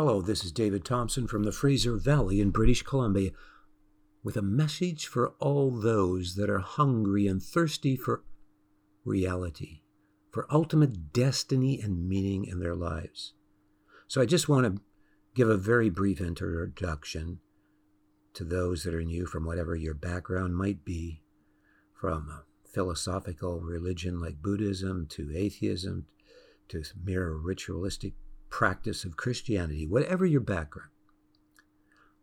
Hello, this is David Thompson from the Fraser Valley in British Columbia with a message for all those that are hungry and thirsty for reality, for ultimate destiny and meaning in their lives. So I just want to give a very brief introduction to those that are new from whatever your background might be, from philosophical religion like Buddhism to atheism to mere ritualistic practice of Christianity, whatever your background.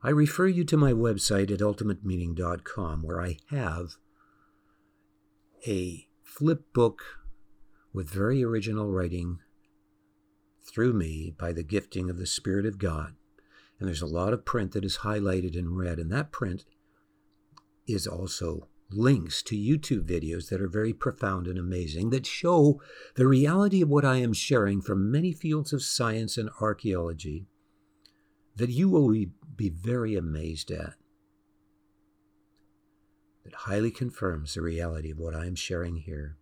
I refer you to my website at ultimatemeaning.com where I have a flip book with very original writing through me by the gifting of the Spirit of God. And there's a lot of print that is highlighted in red, and that print is also links to YouTube videos that are very profound and amazing that show the reality of what I am sharing from many fields of science and archaeology that you will be very amazed at. That highly confirms the reality of what I am sharing here.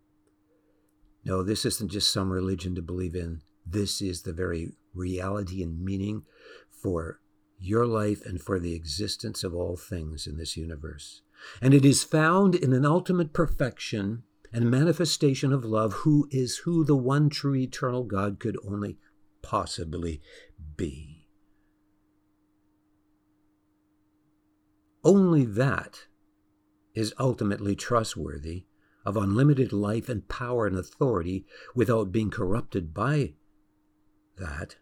No, this isn't just some religion to believe in. This is the very reality and meaning for your life and for the existence of all things in this universe. And it is found in an ultimate perfection and manifestation of love, who is who the one true eternal God could only possibly be. Only that is ultimately trustworthy of unlimited life and power and authority without being corrupted by that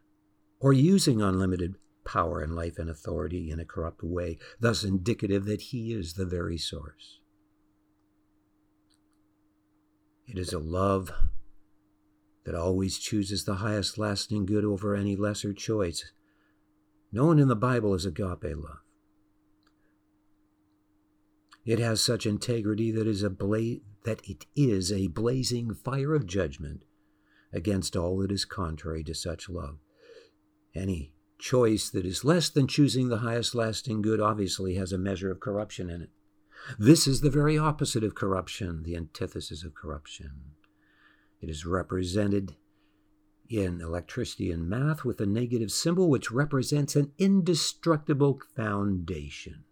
or using unlimited power and life and authority in a corrupt way, thus indicative that he is the very source. It is a love that always chooses the highest lasting good over any lesser choice, known in the Bible as agape love. It has such integrity that is a bla- that it is a blazing fire of judgment against all that is contrary to such love. Any choice that is less than choosing the highest lasting good obviously has a measure of corruption in it. This is the very opposite of corruption, the antithesis of corruption. It is represented in electricity and math with a negative symbol which represents an indestructible foundation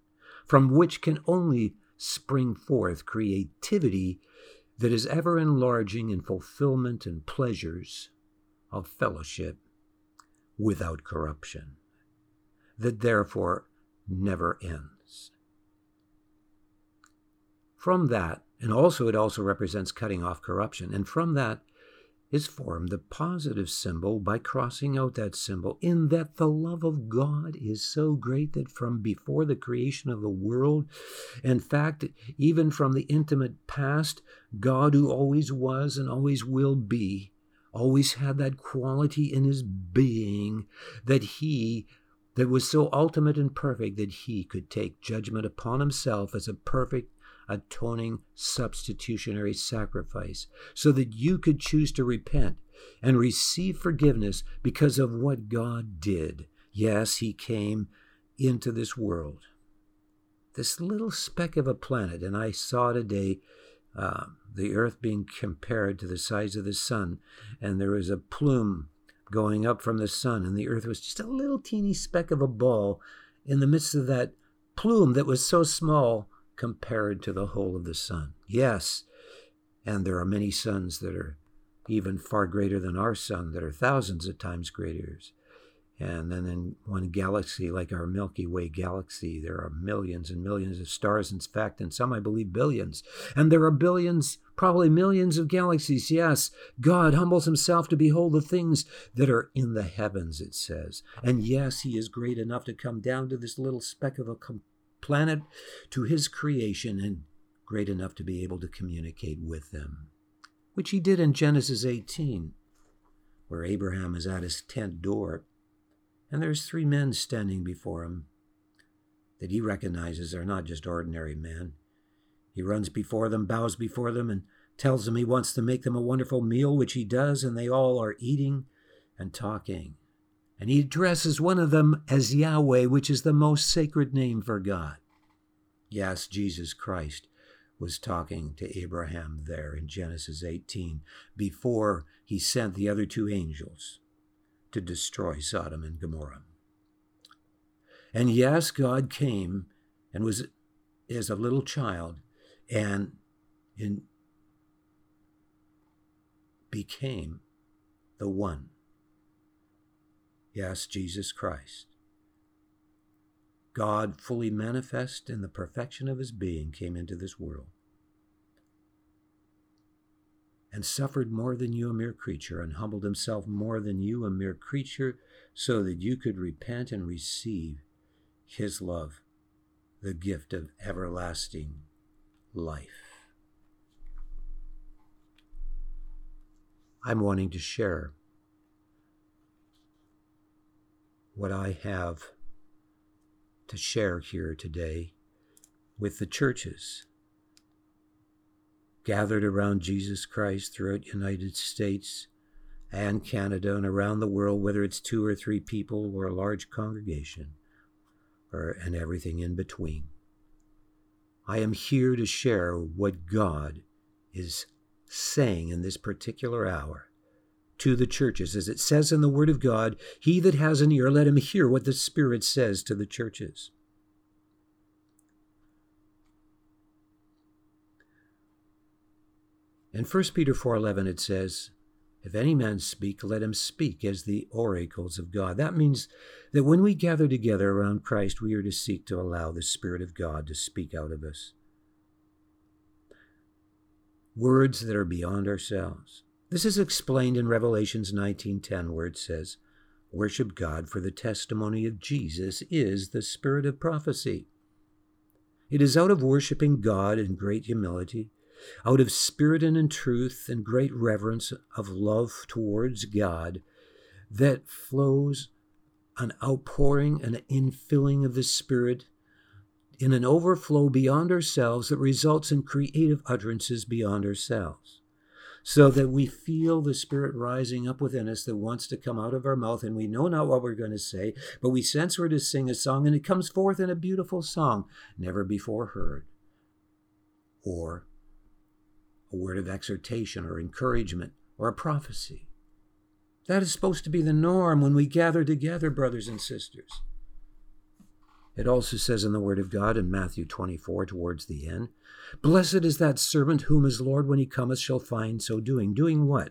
from which can only spring forth creativity that is ever enlarging in fulfillment and pleasures of fellowship without corruption, that therefore never ends. From that, and also it also represents cutting off corruption, and from that is formed the positive symbol by crossing out that symbol, in that the love of God is so great that from before the creation of the world, in fact, even from the intimate past, God, who always was and always will be, always had that quality in his being that he that was so ultimate and perfect that he could take judgment upon himself as a perfect atoning substitutionary sacrifice so that you could choose to repent and receive forgiveness because of what God did. Yes, he came into this world. This little speck of a planet, and I saw today uh, the earth being compared to the size of the sun, and there was a plume going up from the sun, and the earth was just a little teeny speck of a ball in the midst of that plume that was so small compared to the whole of the sun. Yes, and there are many suns that are even far greater than our sun, that are thousands of times greater. And then in one galaxy, like our Milky Way galaxy, there are millions and millions of stars, in fact, and some I believe billions. And there are billions, probably millions of galaxies. Yes, God humbles himself to behold the things that are in the heavens, it says. And yes, he is great enough to come down to this little speck of a planet, to his creation, and great enough to be able to communicate with them, which he did in Genesis 18, where Abraham is at his tent door and there's three men standing before him that he recognizes are not just ordinary men. He runs before them, bows before them, and tells them he wants to make them a wonderful meal, which he does, and they all are eating and talking. And he addresses one of them as Yahweh, which is the most sacred name for God. Yes, Jesus Christ was talking to Abraham there in Genesis 18 before he sent the other two angels to destroy Sodom and Gomorrah. And yes, God came and was as a little child and in, became the one. Yes, Jesus Christ. God, fully manifest in the perfection of his being, came into this world and suffered more than you, a mere creature, and humbled himself more than you, a mere creature, so that you could repent and receive his love, the gift of everlasting life. I'm wanting to share what I have to share here today with the churches gathered around Jesus Christ throughout United States and Canada and around the world, whether it's two or three people or a large congregation, or and everything in between. I am here to share what God is saying in this particular hour to the churches. As it says in the Word of God, He that has an ear, let him hear what the Spirit says to the churches. In 1 Peter 4:11 it says, "If any man speak, let him speak as the oracles of God." That means that when we gather together around Christ, we are to seek to allow the Spirit of God to speak out of us. Words that are beyond ourselves. This is explained in Revelations 19:10 where it says, "Worship God for the testimony of Jesus is the spirit of prophecy." It is out of worshiping God in great humility out of spirit and in truth and great reverence of love towards God that flows an outpouring and an infilling of the Spirit in an overflow beyond ourselves that results in creative utterances beyond ourselves. So that we feel the Spirit rising up within us that wants to come out of our mouth, and we know not what we're going to say, but we sense we're to sing a song, and it comes forth in a beautiful song, never before heard or a word of exhortation or encouragement or a prophecy. That is supposed to be the norm when we gather together, brothers and sisters. It also says in the Word of God in Matthew 24, towards the end, Blessed is that servant whom his Lord, when he cometh, shall find so doing. Doing what?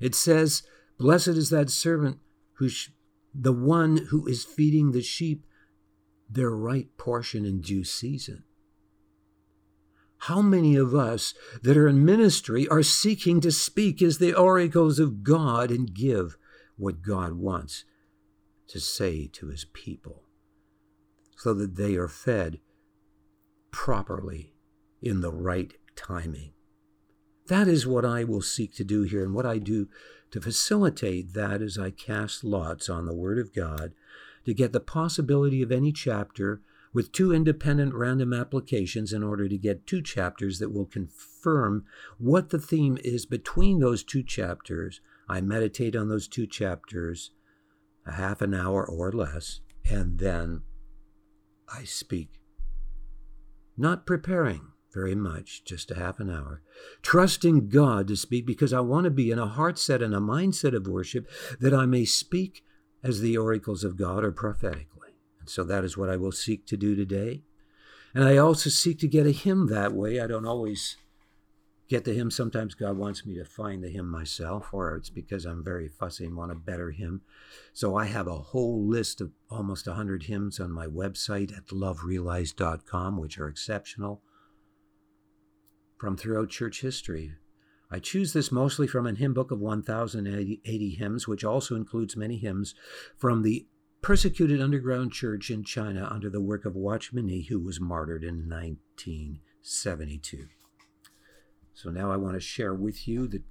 It says, Blessed is that servant who, sh- the one who is feeding the sheep their right portion in due season. How many of us that are in ministry are seeking to speak as the oracles of God and give what God wants to say to his people so that they are fed properly in the right timing? That is what I will seek to do here, and what I do to facilitate that is I cast lots on the Word of God to get the possibility of any chapter with two independent random applications in order to get two chapters that will confirm what the theme is between those two chapters. I meditate on those two chapters a half an hour or less, and then I speak. Not preparing very much, just a half an hour. Trusting God to speak because I want to be in a heart set and a mindset of worship that I may speak as the oracles of God are prophetically. So that is what I will seek to do today. And I also seek to get a hymn that way. I don't always get the hymn. Sometimes God wants me to find the hymn myself, or it's because I'm very fussy and want a better hymn. So I have a whole list of almost 100 hymns on my website at loverealized.com, which are exceptional from throughout church history. I choose this mostly from a hymn book of 1,080 hymns, which also includes many hymns from the persecuted underground church in China under the work of Watchman Nee, who was martyred in 1972. So now I want to share with you the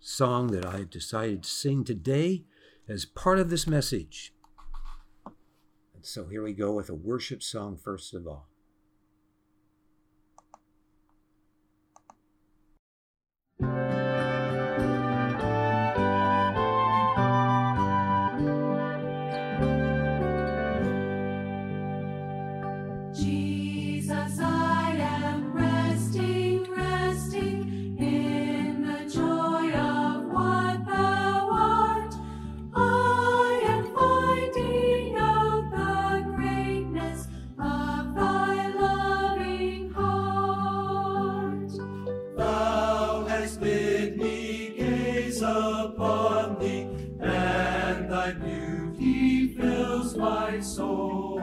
song that I've decided to sing today as part of this message. And so here we go with a worship song first of all. My soul.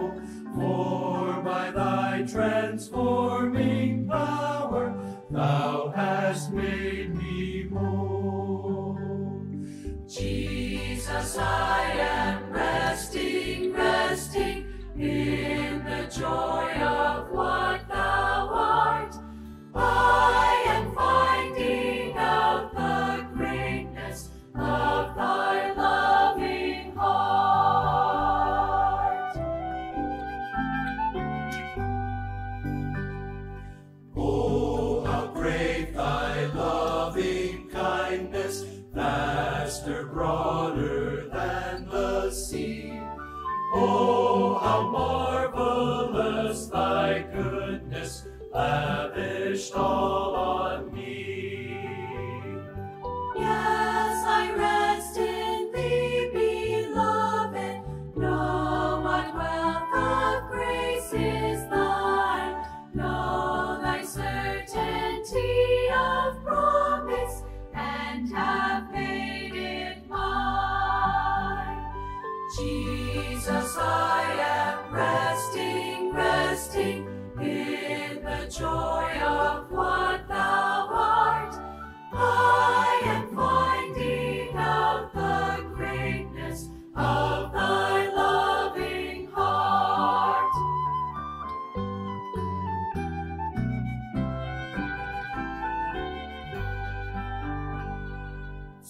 For by thy transforming power, thou hast made me whole. Jesus, I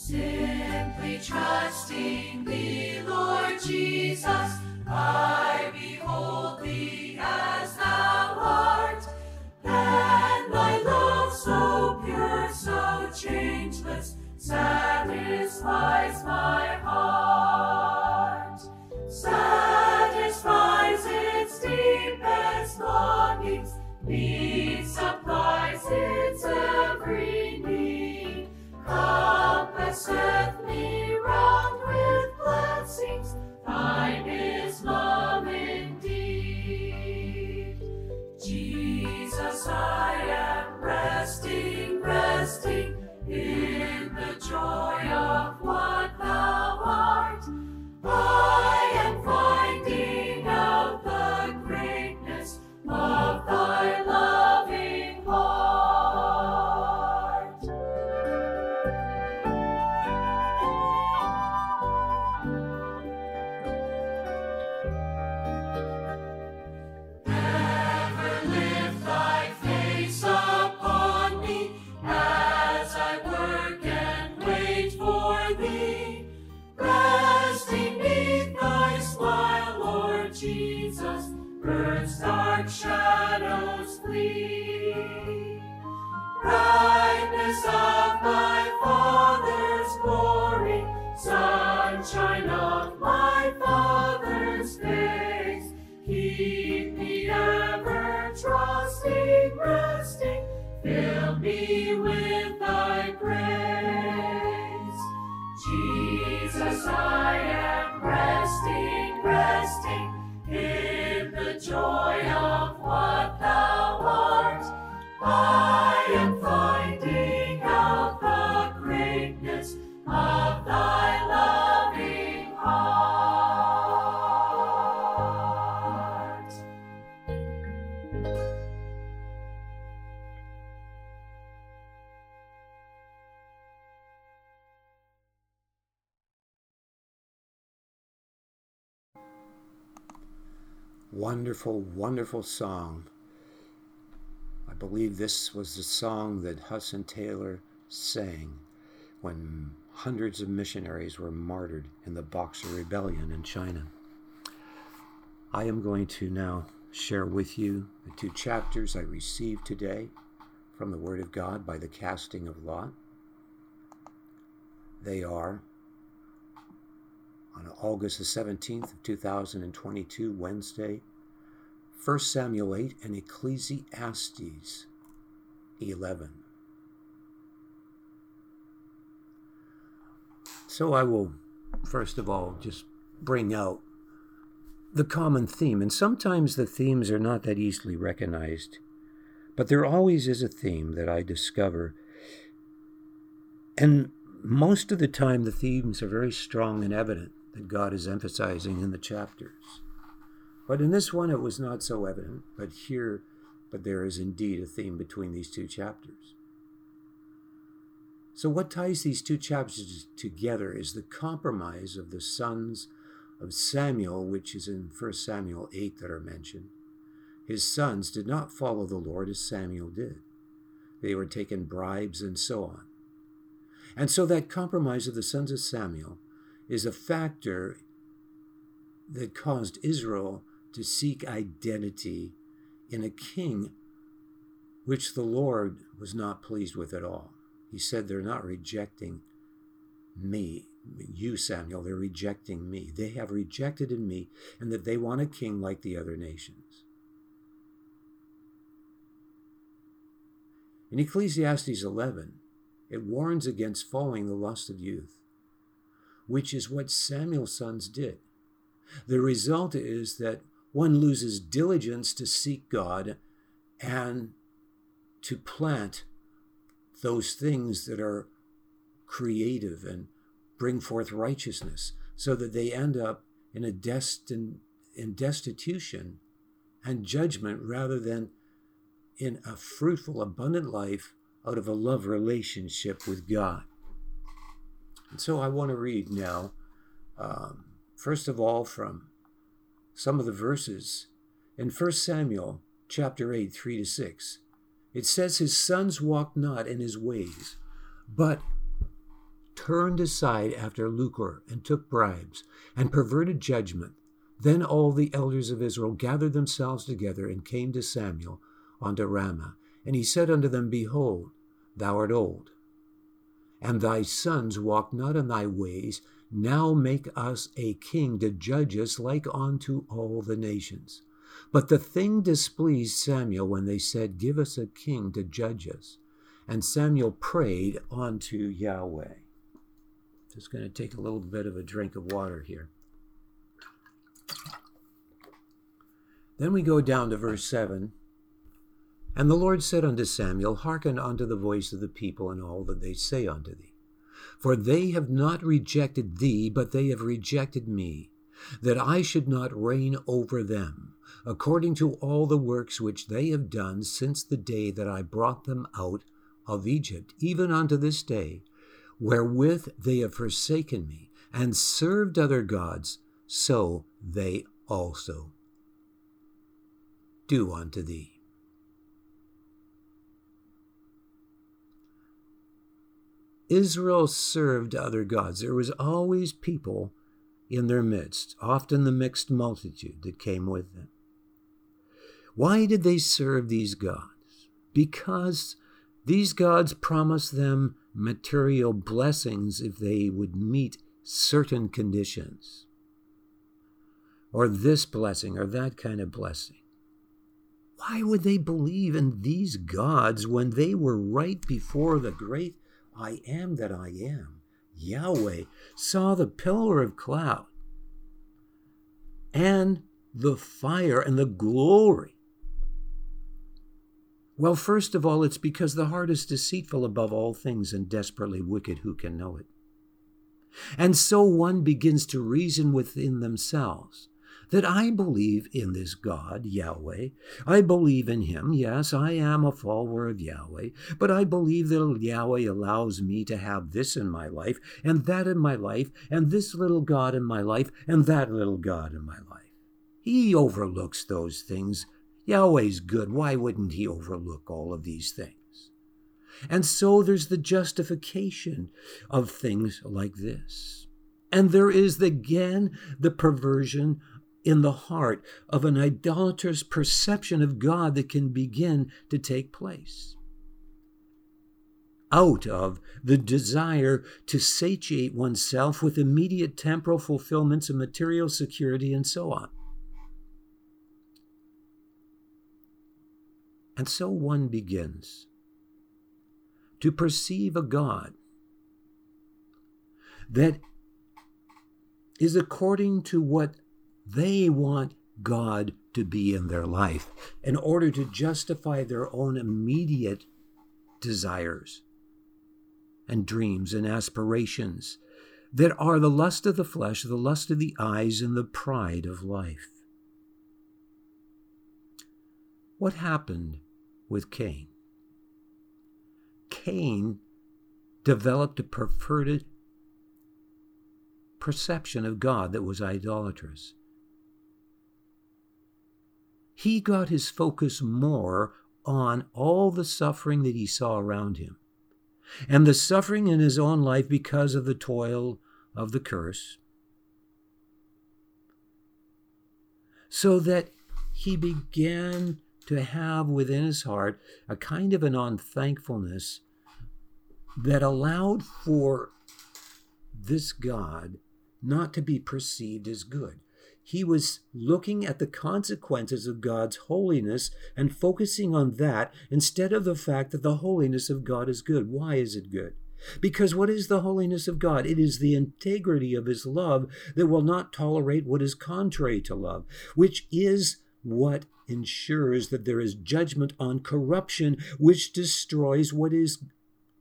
Simply trusting thee, Lord Jesus, I behold thee as thou art. And thy love so pure, so changeless, satisfies my Compasseth me round with blessings, thine is love indeed. Jesus, I Wonderful, wonderful song. I believe this was the song that Hudson Taylor sang when hundreds of missionaries were martyred in the Boxer Rebellion in China. I am going to now share with you the two chapters I received today from the Word of God by the casting of Lot. They are on August the 17th of 2022, Wednesday, 1 Samuel 8 and Ecclesiastes 11. So I will, first of all, just bring out the common theme. And sometimes the themes are not that easily recognized, but there always is a theme that I discover. And most of the time, the themes are very strong and evident. that God is emphasizing in the chapters. But in this one, it was not so evident. But here, but there is indeed a theme between these two chapters. So, what ties these two chapters together is the compromise of the sons of Samuel, which is in 1 Samuel 8 that are mentioned. His sons did not follow the Lord as Samuel did, they were taken bribes and so on. And so, that compromise of the sons of Samuel is a factor that caused Israel to seek identity in a king which the Lord was not pleased with at all. He said, They're not rejecting me, you, Samuel, they're rejecting me. They have rejected in me, and that they want a king like the other nations. In Ecclesiastes 11, it warns against following the lust of youth, which is what Samuel's sons did. The result is that one loses diligence to seek God and to plant those things that are creative and bring forth righteousness so that they end up in a destin, in destitution and judgment rather than in a fruitful abundant life out of a love relationship with god. And so i want to read now um, first of all from some of the verses in 1 samuel chapter 8 3 to 6 it says, His sons walked not in his ways, but turned aside after lucre and took bribes and perverted judgment. Then all the elders of Israel gathered themselves together and came to Samuel unto Ramah. And he said unto them, Behold, thou art old, and thy sons walk not in thy ways. Now make us a king to judge us like unto all the nations. But the thing displeased Samuel when they said, Give us a king to judge us. And Samuel prayed unto Yahweh. Just going to take a little bit of a drink of water here. Then we go down to verse 7. And the Lord said unto Samuel, Hearken unto the voice of the people and all that they say unto thee. For they have not rejected thee, but they have rejected me, that I should not reign over them according to all the works which they have done since the day that I brought them out of Egypt, even unto this day, wherewith they have forsaken me and served other gods, so they also do unto thee. Israel served other gods. There was always people in their midst, often the mixed multitude that came with them. Why did they serve these gods? Because these gods promised them material blessings if they would meet certain conditions, or this blessing, or that kind of blessing. Why would they believe in these gods when they were right before the great I am that I am? Yahweh saw the pillar of cloud and the fire and the glory well, first of all, it's because the heart is deceitful above all things and desperately wicked. Who can know it? And so one begins to reason within themselves that I believe in this God, Yahweh. I believe in Him. Yes, I am a follower of Yahweh, but I believe that Yahweh allows me to have this in my life, and that in my life, and this little God in my life, and that little God in my life. He overlooks those things Yahweh's good. Why wouldn't he overlook all of these things? And so there's the justification of things like this. And there is again the perversion in the heart of an idolatrous perception of God that can begin to take place. Out of the desire to satiate oneself with immediate temporal fulfillments of material security and so on. And so one begins to perceive a God that is according to what they want God to be in their life in order to justify their own immediate desires and dreams and aspirations that are the lust of the flesh, the lust of the eyes, and the pride of life. What happened with Cain? Cain developed a perverted perception of God that was idolatrous. He got his focus more on all the suffering that he saw around him and the suffering in his own life because of the toil of the curse, so that he began to have within his heart a kind of an unthankfulness that allowed for this God not to be perceived as good. He was looking at the consequences of God's holiness and focusing on that instead of the fact that the holiness of God is good. Why is it good? Because what is the holiness of God? It is the integrity of His love that will not tolerate what is contrary to love, which is what ensures that there is judgment on corruption, which destroys what is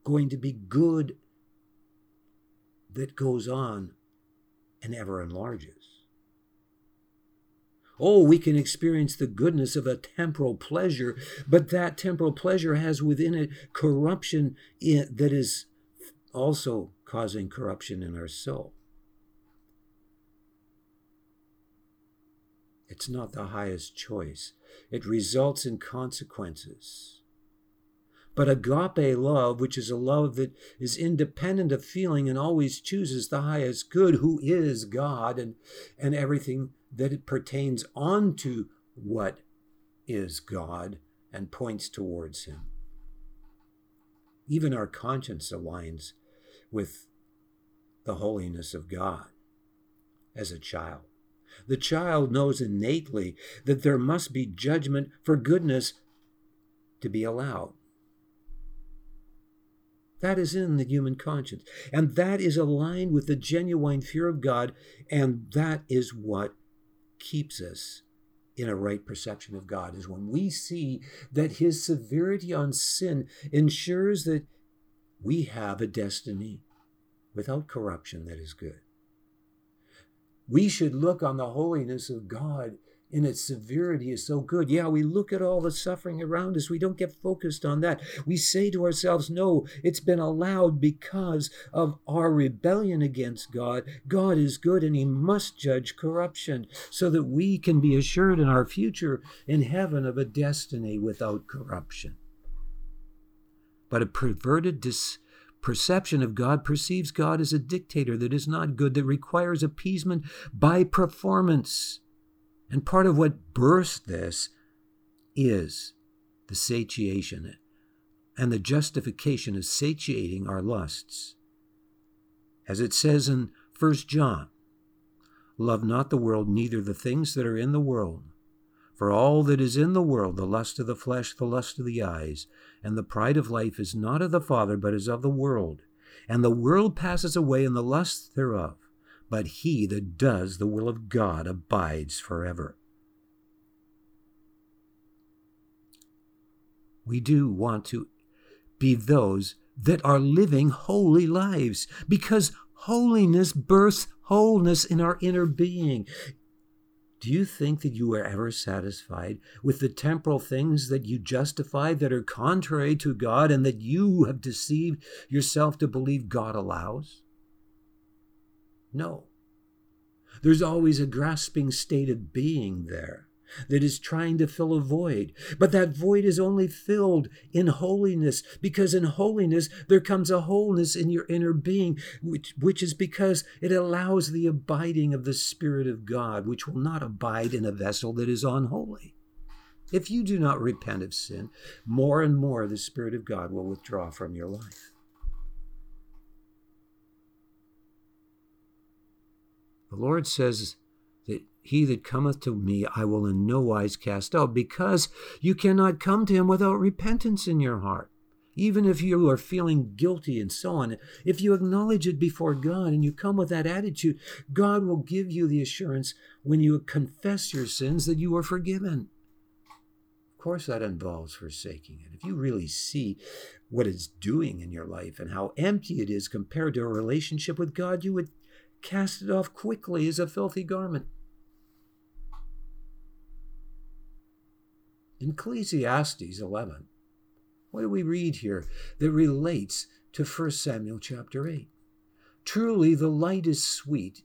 going to be good that goes on and ever enlarges. Oh, we can experience the goodness of a temporal pleasure, but that temporal pleasure has within it corruption that is also causing corruption in our soul. It's not the highest choice. It results in consequences. But agape love, which is a love that is independent of feeling and always chooses the highest good, who is God and, and everything that it pertains onto what is God and points towards Him. Even our conscience aligns with the holiness of God as a child. The child knows innately that there must be judgment for goodness to be allowed. That is in the human conscience. And that is aligned with the genuine fear of God. And that is what keeps us in a right perception of God, is when we see that His severity on sin ensures that we have a destiny without corruption that is good. We should look on the holiness of God in its severity is so good. Yeah, we look at all the suffering around us. We don't get focused on that. We say to ourselves, no, it's been allowed because of our rebellion against God. God is good and he must judge corruption so that we can be assured in our future in heaven of a destiny without corruption. But a perverted dis- perception of God perceives God as a dictator that is not good, that requires appeasement by performance. And part of what bursts this is the satiation and the justification of satiating our lusts. As it says in 1 John, love not the world, neither the things that are in the world. For all that is in the world, the lust of the flesh, the lust of the eyes, and the pride of life is not of the Father, but is of the world. And the world passes away and the lust thereof but he that does the will of God abides forever. We do want to be those that are living holy lives because holiness births wholeness in our inner being. Do you think that you are ever satisfied with the temporal things that you justify that are contrary to God and that you have deceived yourself to believe God allows? No. There's always a grasping state of being there that is trying to fill a void. But that void is only filled in holiness, because in holiness there comes a wholeness in your inner being, which, which is because it allows the abiding of the Spirit of God, which will not abide in a vessel that is unholy. If you do not repent of sin, more and more the Spirit of God will withdraw from your life. The Lord says that he that cometh to me I will in no wise cast out, because you cannot come to him without repentance in your heart. Even if you are feeling guilty and so on, if you acknowledge it before God and you come with that attitude, God will give you the assurance when you confess your sins that you are forgiven. Of course, that involves forsaking it. If you really see what it's doing in your life and how empty it is compared to a relationship with God, you would cast it off quickly as a filthy garment. In Ecclesiastes 11, what do we read here that relates to 1 Samuel chapter 8? Truly, the light is sweet,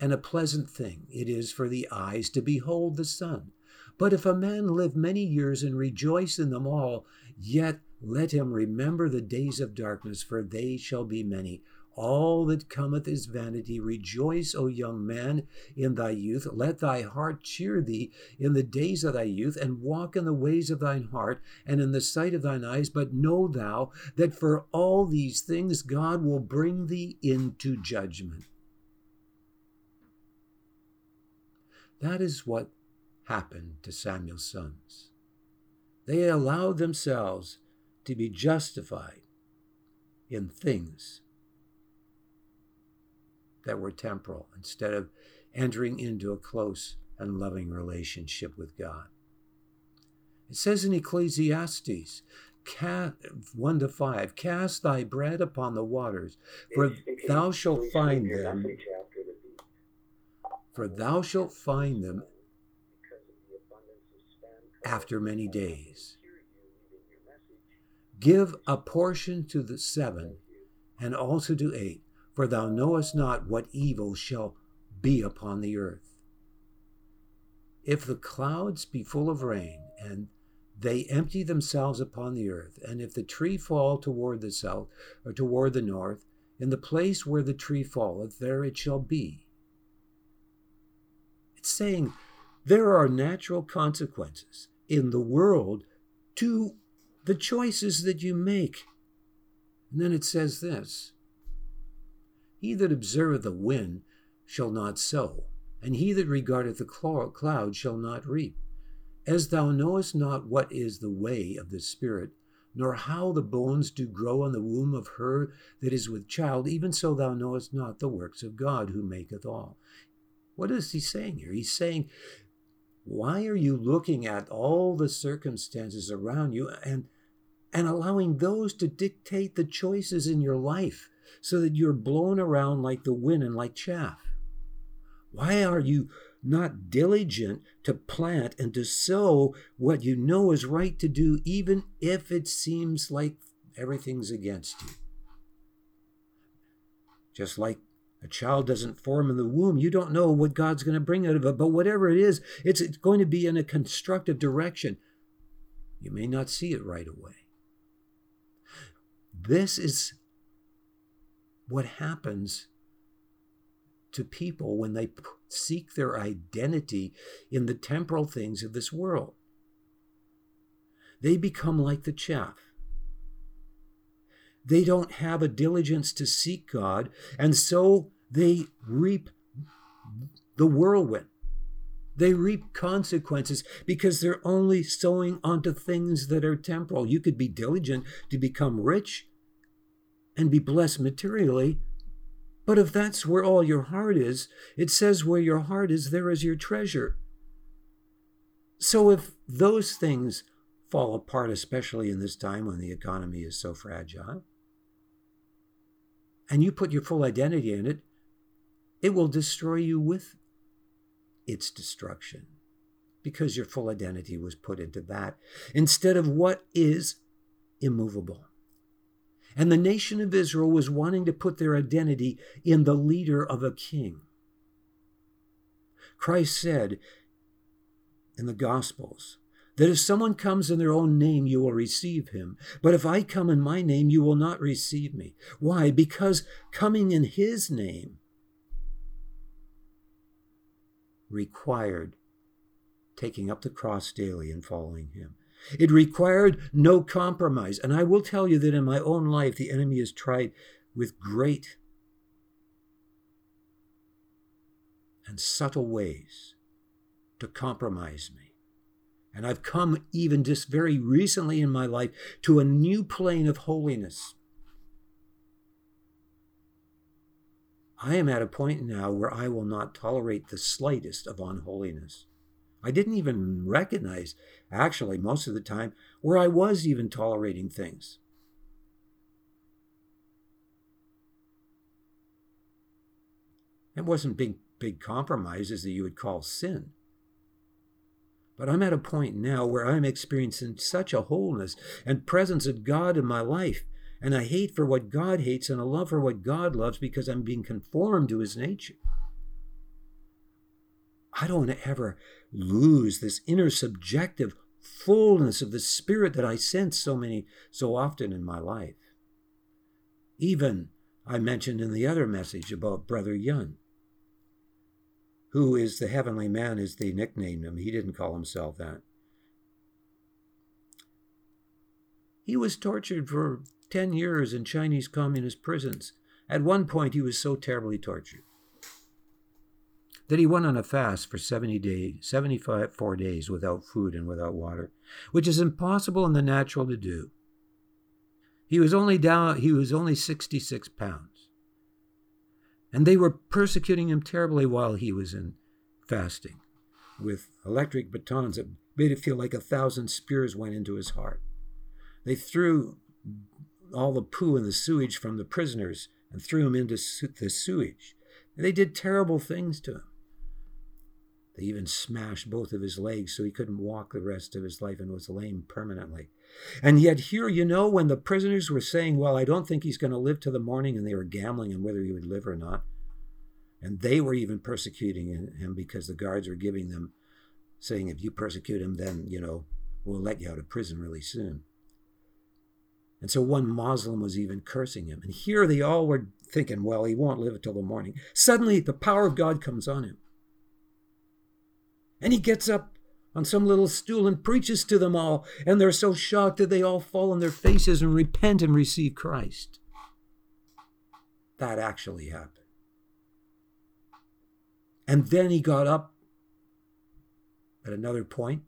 and a pleasant thing it is for the eyes to behold the sun. But if a man live many years and rejoice in them all, yet let him remember the days of darkness, for they shall be many. All that cometh is vanity. Rejoice, O young man, in thy youth. Let thy heart cheer thee in the days of thy youth, and walk in the ways of thine heart, and in the sight of thine eyes. But know thou that for all these things God will bring thee into judgment. That is what happened to Samuel's sons. They allowed themselves to be justified in things that were temporal instead of entering into a close and loving relationship with God. It says in Ecclesiastes 1 to 5 Cast thy bread upon the waters, for thou shalt find them. For thou shalt find them after many days. Give a portion to the seven, and also to eight for thou knowest not what evil shall be upon the earth. If the clouds be full of rain, and they empty themselves upon the earth, and if the tree fall toward the south or toward the north, in the place where the tree falleth, there it shall be. It's saying there are natural consequences in the world to the choices that you make. And then it says this he that observeth the wind shall not sow, and he that regardeth the cloud shall not reap. As thou knowest not what is the way of the Spirit, nor how the bones do grow in the womb of her that is with child, even so thou knowest not the works of God who maketh all. What is he saying here? He's saying, why are you looking at all the circumstances around you and and allowing those to dictate the choices in your life? So that you're blown around like the wind and like chaff? Why are you not diligent to plant and to sow what you know is right to do, even if it seems like everything's against you? Just like a child doesn't form in the womb, you don't know what God's going to bring out of it. But whatever it is, it's, it's going to be in a constructive direction. You may not see it right away. This is what happens to people when they seek their identity in the temporal things of this world. They become like the chaff. They don't have a diligence to seek God, and so they reap the whirlwind. They reap consequences because they're only sowing onto things that are temporal. You could be diligent to become rich, and be blessed materially. But if that's where all your heart is, it says where your heart is, there is your treasure. So if those things fall apart, especially in this time when the economy is so fragile, and you put your full identity in it, it will destroy you with its destruction because your full identity was put into that instead of what is immovable. And the nation of Israel was wanting to put their identity in the leader of a king. Christ said in the Gospels that if someone comes in their own name, you will receive him. But if I come in my name, you will not receive me. Why? Because coming in his name required taking up the cross daily and following him. It required no compromise. And I will tell you that in my own life, the enemy has tried with great and subtle ways to compromise me. And I've come even just very recently in my life to a new plane of holiness. I am at a point now where I will not tolerate the slightest of unholiness. I didn't even recognize, actually, most of the time, where I was even tolerating things. It wasn't big, big compromises that you would call sin. But I'm at a point now where I'm experiencing such a wholeness and presence of God in my life, and a hate for what God hates and a love for what God loves because I'm being conformed to his nature. I don't want to ever lose this inner subjective fullness of the spirit that I sense so many so often in my life. Even I mentioned in the other message about Brother Yun who is the heavenly man, is they nicknamed him. He didn't call himself that. He was tortured for 10 years in Chinese communist prisons. At one point, he was so terribly tortured that he went on a fast for 70 days, 75 four days without food and without water, which is impossible in the natural to do. He was only down, he was only 66 pounds. And they were persecuting him terribly while he was in fasting with electric batons that made it feel like a thousand spears went into his heart. They threw all the poo and the sewage from the prisoners and threw him into the sewage. They did terrible things to him. They even smashed both of his legs so he couldn't walk the rest of his life and was lame permanently. And yet, here, you know, when the prisoners were saying, Well, I don't think he's going to live to the morning, and they were gambling on whether he would live or not. And they were even persecuting him because the guards were giving them, saying, If you persecute him, then, you know, we'll let you out of prison really soon. And so one Muslim was even cursing him. And here they all were thinking, Well, he won't live until the morning. Suddenly, the power of God comes on him. And he gets up on some little stool and preaches to them all. And they're so shocked that they all fall on their faces and repent and receive Christ. That actually happened. And then he got up at another point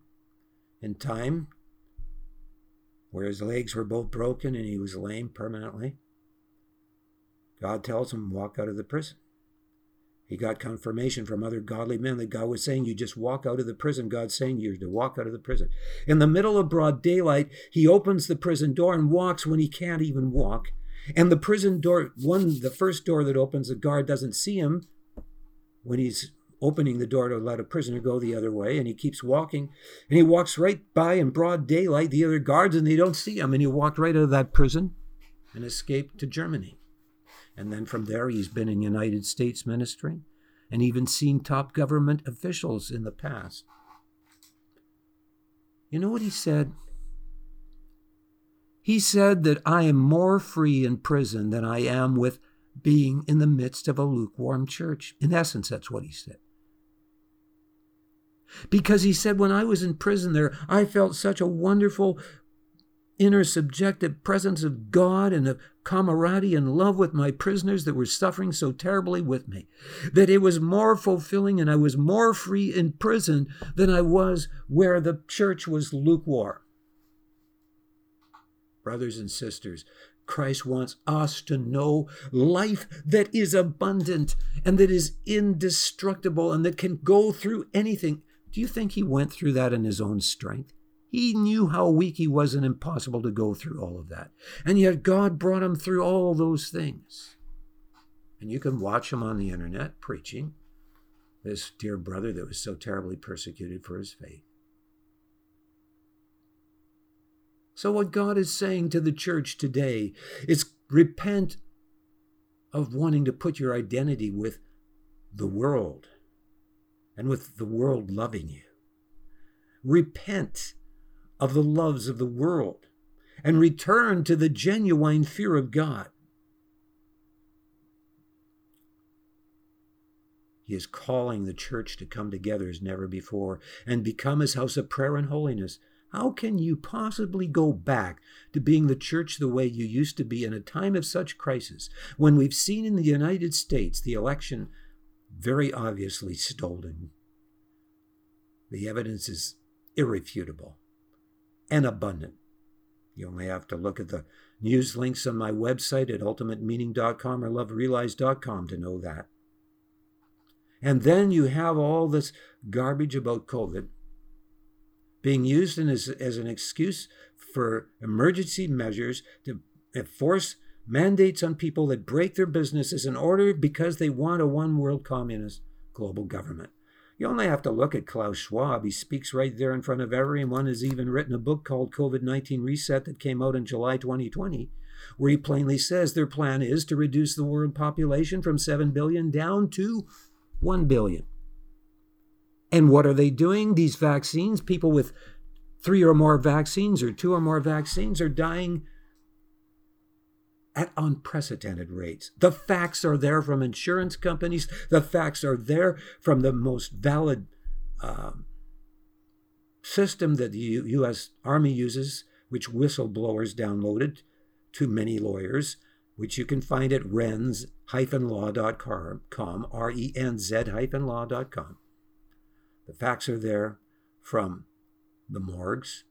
in time where his legs were both broken and he was lame permanently. God tells him, walk out of the prison. He got confirmation from other godly men that God was saying, You just walk out of the prison. God's saying you're to walk out of the prison. In the middle of broad daylight, he opens the prison door and walks when he can't even walk. And the prison door, one, the first door that opens, the guard doesn't see him when he's opening the door to let a prisoner go the other way. And he keeps walking. And he walks right by in broad daylight, the other guards, and they don't see him. And he walked right out of that prison and escaped to Germany. And then from there, he's been in United States ministry and even seen top government officials in the past. You know what he said? He said that I am more free in prison than I am with being in the midst of a lukewarm church. In essence, that's what he said. Because he said, when I was in prison there, I felt such a wonderful inner subjective presence of God and of camaraderie and love with my prisoners that were suffering so terribly with me. That it was more fulfilling and I was more free in prison than I was where the church was lukewarm. Brothers and sisters, Christ wants us to know life that is abundant and that is indestructible and that can go through anything. Do you think he went through that in his own strength? He knew how weak he was and impossible to go through all of that. And yet God brought him through all those things. And you can watch him on the internet preaching, this dear brother that was so terribly persecuted for his faith. So, what God is saying to the church today is repent of wanting to put your identity with the world and with the world loving you. Repent of the loves of the world and return to the genuine fear of God. He is calling the church to come together as never before and become his house of prayer and holiness. How can you possibly go back to being the church the way you used to be in a time of such crisis when we've seen in the United States the election very obviously stolen? The evidence is irrefutable and abundant. You only have to look at the news links on my website at ultimatemeaning.com or loverealized.com to know that. And then you have all this garbage about COVID being used as, as an excuse for emergency measures to uh, force mandates on people that break their businesses in order because they want a one world communist global government. You only have to look at Klaus Schwab. He speaks right there in front of everyone. Has even written a book called COVID 19 Reset that came out in July 2020, where he plainly says their plan is to reduce the world population from 7 billion down to 1 billion. And what are they doing? These vaccines, people with three or more vaccines or two or more vaccines are dying at unprecedented rates. The facts are there from insurance companies, the facts are there from the most valid um, system that the U- U.S. Army uses, which whistleblowers downloaded to many lawyers, which you can find at renz-law.com, R-E-N-Z-law.com. The facts are there from the morgues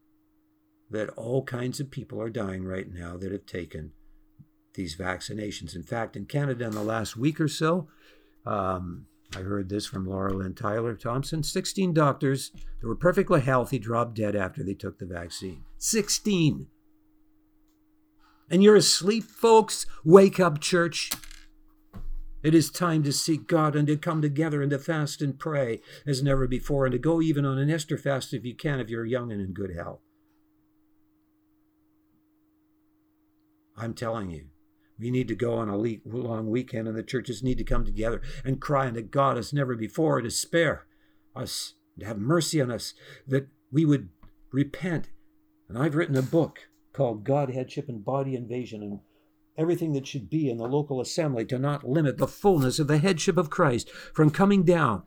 that all kinds of people are dying right now that have taken these vaccinations. In fact, in Canada, in the last week or so, um, I heard this from Laura Lynn Tyler Thompson 16 doctors that were perfectly healthy dropped dead after they took the vaccine. 16. And you're asleep, folks? Wake up, church. It is time to seek God and to come together and to fast and pray as never before and to go even on an Esther fast if you can, if you're young and in good health. I'm telling you, we need to go on a long weekend and the churches need to come together and cry unto God as never before to spare us, to have mercy on us, that we would repent. And I've written a book called God, Headship, and Body Invasion. And everything that should be in the local assembly to not limit the fullness of the headship of Christ from coming down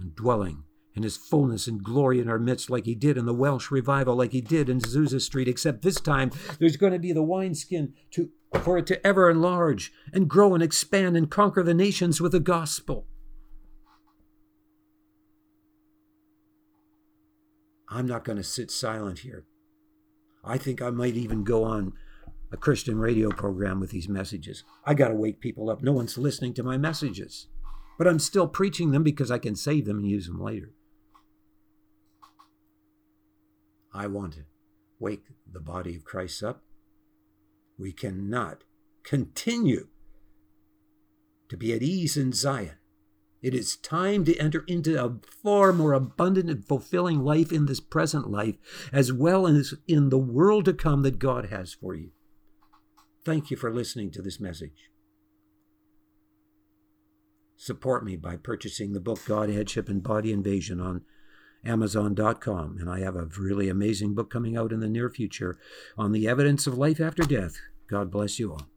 and dwelling in his fullness and glory in our midst, like he did in the Welsh revival, like he did in Azusa Street, except this time there's going to be the wineskin to, for it to ever enlarge and grow and expand and conquer the nations with the gospel. I'm not going to sit silent here. I think I might even go on a Christian radio program with these messages. I got to wake people up. No one's listening to my messages. But I'm still preaching them because I can save them and use them later. I want to wake the body of Christ up. We cannot continue to be at ease in Zion. It is time to enter into a far more abundant and fulfilling life in this present life, as well as in the world to come that God has for you. Thank you for listening to this message. Support me by purchasing the book God, Headship, and Body Invasion on Amazon.com. And I have a really amazing book coming out in the near future on the evidence of life after death. God bless you all.